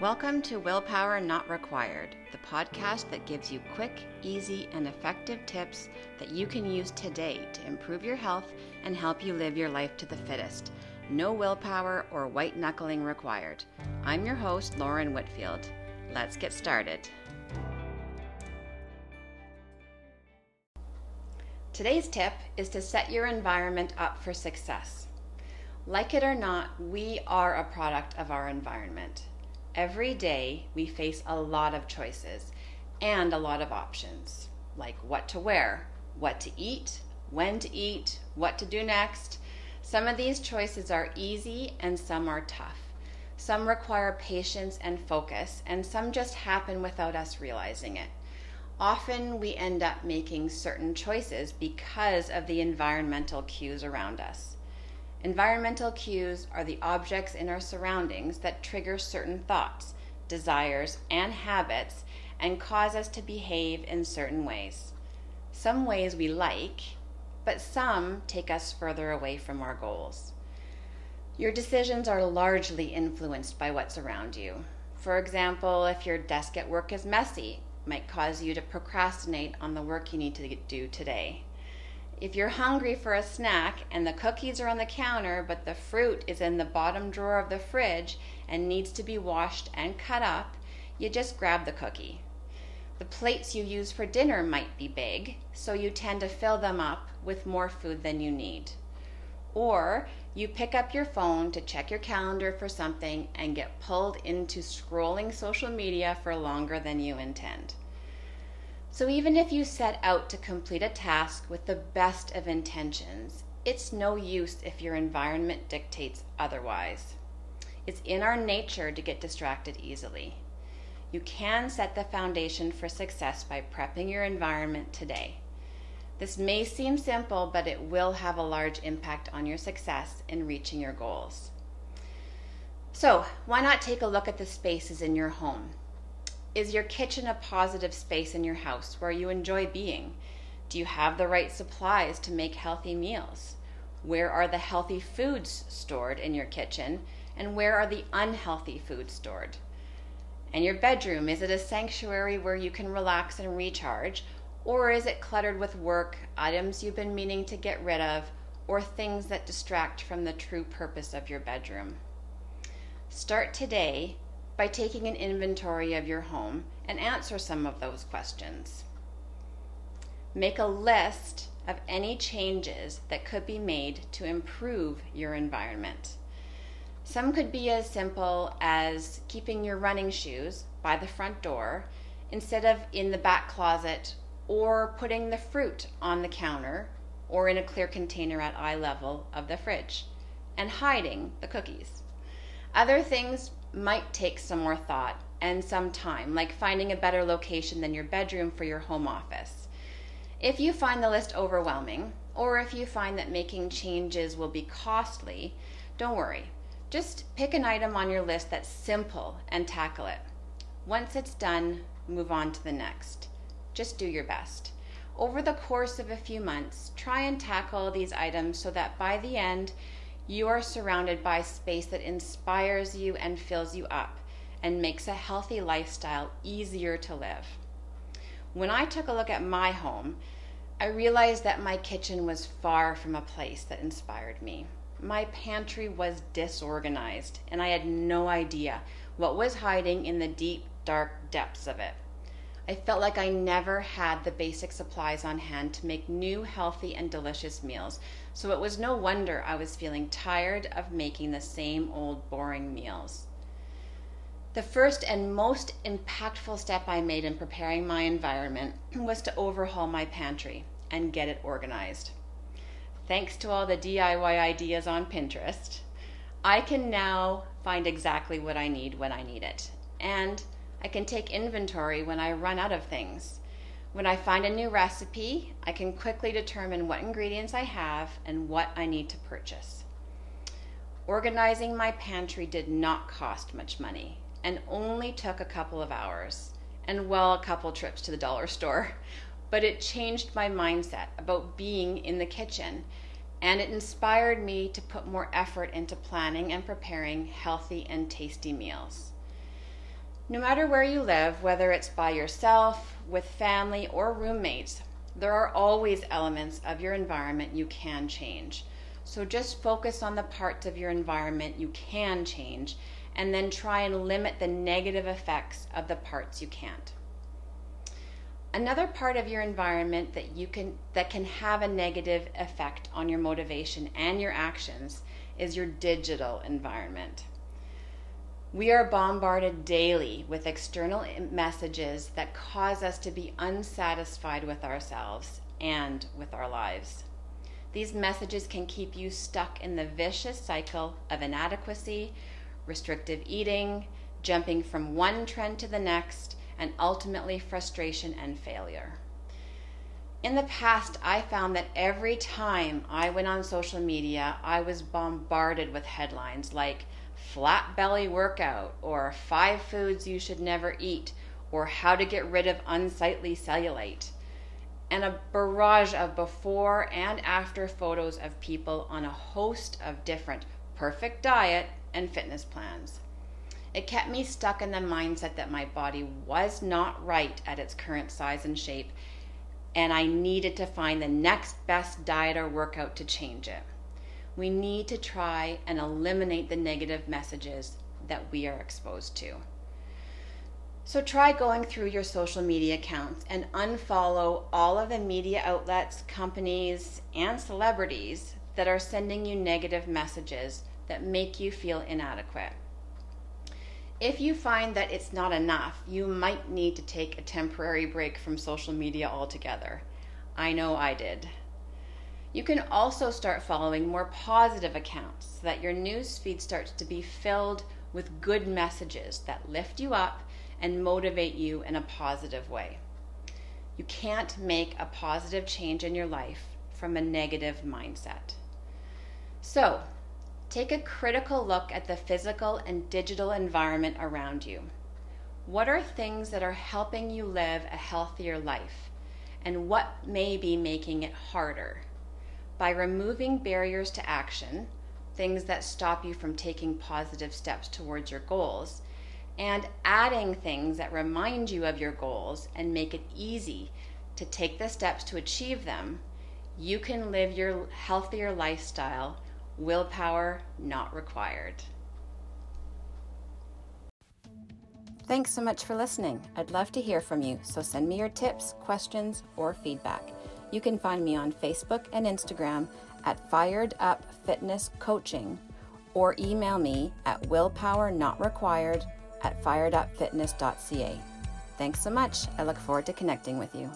Welcome to Willpower Not Required, the podcast that gives you quick, easy, and effective tips that you can use today to improve your health and help you live your life to the fittest. No willpower or white knuckling required. I'm your host, Lauren Whitfield. Let's get started. Today's tip is to set your environment up for success. Like it or not, we are a product of our environment. Every day, we face a lot of choices and a lot of options, like what to wear, what to eat, when to eat, what to do next. Some of these choices are easy and some are tough. Some require patience and focus, and some just happen without us realizing it. Often we end up making certain choices because of the environmental cues around us. Environmental cues are the objects in our surroundings that trigger certain thoughts, desires, and habits and cause us to behave in certain ways. Some ways we like, but some take us further away from our goals. Your decisions are largely influenced by what's around you. For example, if your desk at work is messy, it might cause you to procrastinate on the work you need to do today. If you're hungry for a snack and the cookies are on the counter, but the fruit is in the bottom drawer of the fridge and needs to be washed and cut up, you just grab the cookie. The plates you use for dinner might be big, so you tend to fill them up with more food than you need. Or you pick up your phone to check your calendar for something and get pulled into scrolling social media for longer than you intend. So, even if you set out to complete a task with the best of intentions, it's no use if your environment dictates otherwise. It's in our nature to get distracted easily. You can set the foundation for success by prepping your environment today. This may seem simple, but it will have a large impact on your success in reaching your goals. So, why not take a look at the spaces in your home? Is your kitchen a positive space in your house where you enjoy being? Do you have the right supplies to make healthy meals? Where are the healthy foods stored in your kitchen? And where are the unhealthy foods stored? And your bedroom, is it a sanctuary where you can relax and recharge? Or is it cluttered with work, items you've been meaning to get rid of, or things that distract from the true purpose of your bedroom? Start today by taking an inventory of your home and answer some of those questions. Make a list of any changes that could be made to improve your environment. Some could be as simple as keeping your running shoes by the front door instead of in the back closet, or putting the fruit on the counter or in a clear container at eye level of the fridge, and hiding the cookies. Other things might take some more thought and some time, like finding a better location than your bedroom for your home office. If you find the list overwhelming, or if you find that making changes will be costly, don't worry. Just pick an item on your list that's simple and tackle it. Once it's done, move on to the next. Just do your best. Over the course of a few months, try and tackle these items so that by the end, you are surrounded by space that inspires you and fills you up and makes a healthy lifestyle easier to live. When I took a look at my home, I realized that my kitchen was far from a place that inspired me. My pantry was disorganized, and I had no idea what was hiding in the deep, dark depths of it. I felt like I never had the basic supplies on hand to make new, healthy, and delicious meals, so it was no wonder I was feeling tired of making the same old boring meals. The first and most impactful step I made in preparing my environment was to overhaul my pantry and get it organized. Thanks to all the DIY ideas on Pinterest, I can now find exactly what I need when I need it. And I can take inventory when I run out of things. When I find a new recipe, I can quickly determine what ingredients I have and what I need to purchase. Organizing my pantry did not cost much money and only took a couple of hours and, well, a couple trips to the dollar store. But it changed my mindset about being in the kitchen and it inspired me to put more effort into planning and preparing healthy and tasty meals. No matter where you live, whether it's by yourself, with family, or roommates, there are always elements of your environment you can change. So just focus on the parts of your environment you can change and then try and limit the negative effects of the parts you can't. Another part of your environment that you can that can have a negative effect on your motivation and your actions is your digital environment. We are bombarded daily with external messages that cause us to be unsatisfied with ourselves and with our lives. These messages can keep you stuck in the vicious cycle of inadequacy, restrictive eating, jumping from one trend to the next, and ultimately frustration and failure. In the past, I found that every time I went on social media, I was bombarded with headlines like, flat belly workout, or five foods you should never eat, or how to get rid of unsightly cellulite, and a barrage of before and after photos of people on a host of different perfect diet and fitness plans. It kept me stuck in the mindset that my body was not right at its current size and shape, and I needed to find the next best diet or workout to change it we need to try and eliminate the negative messages that we are exposed to. So try going through your social media accounts and unfollow all of the media outlets, companies, and celebrities that are sending you negative messages that make you feel inadequate. If you find that it's not enough, you might need to take a temporary break from social media altogether. I know I did. You can also start following more positive accounts so that your news feed starts to be filled with good messages that lift you up and motivate you in a positive way. You can't make a positive change in your life from a negative mindset. So, take a critical look at the physical and digital environment around you. What are things that are helping you live a healthier life? And what may be making it harder? By removing barriers to action, things that stop you from taking positive steps towards your goals, and adding things that remind you of your goals and make it easy to take the steps to achieve them, you can live your healthier lifestyle, willpower not required. Thanks so much for listening. I'd love to hear from you, so send me your tips, questions, or feedback. You can find me on Facebook and Instagram at Fired Up Fitness Coaching or email me at willpowernotrequired at firedupfitness.ca. Thanks so much. I look forward to connecting with you.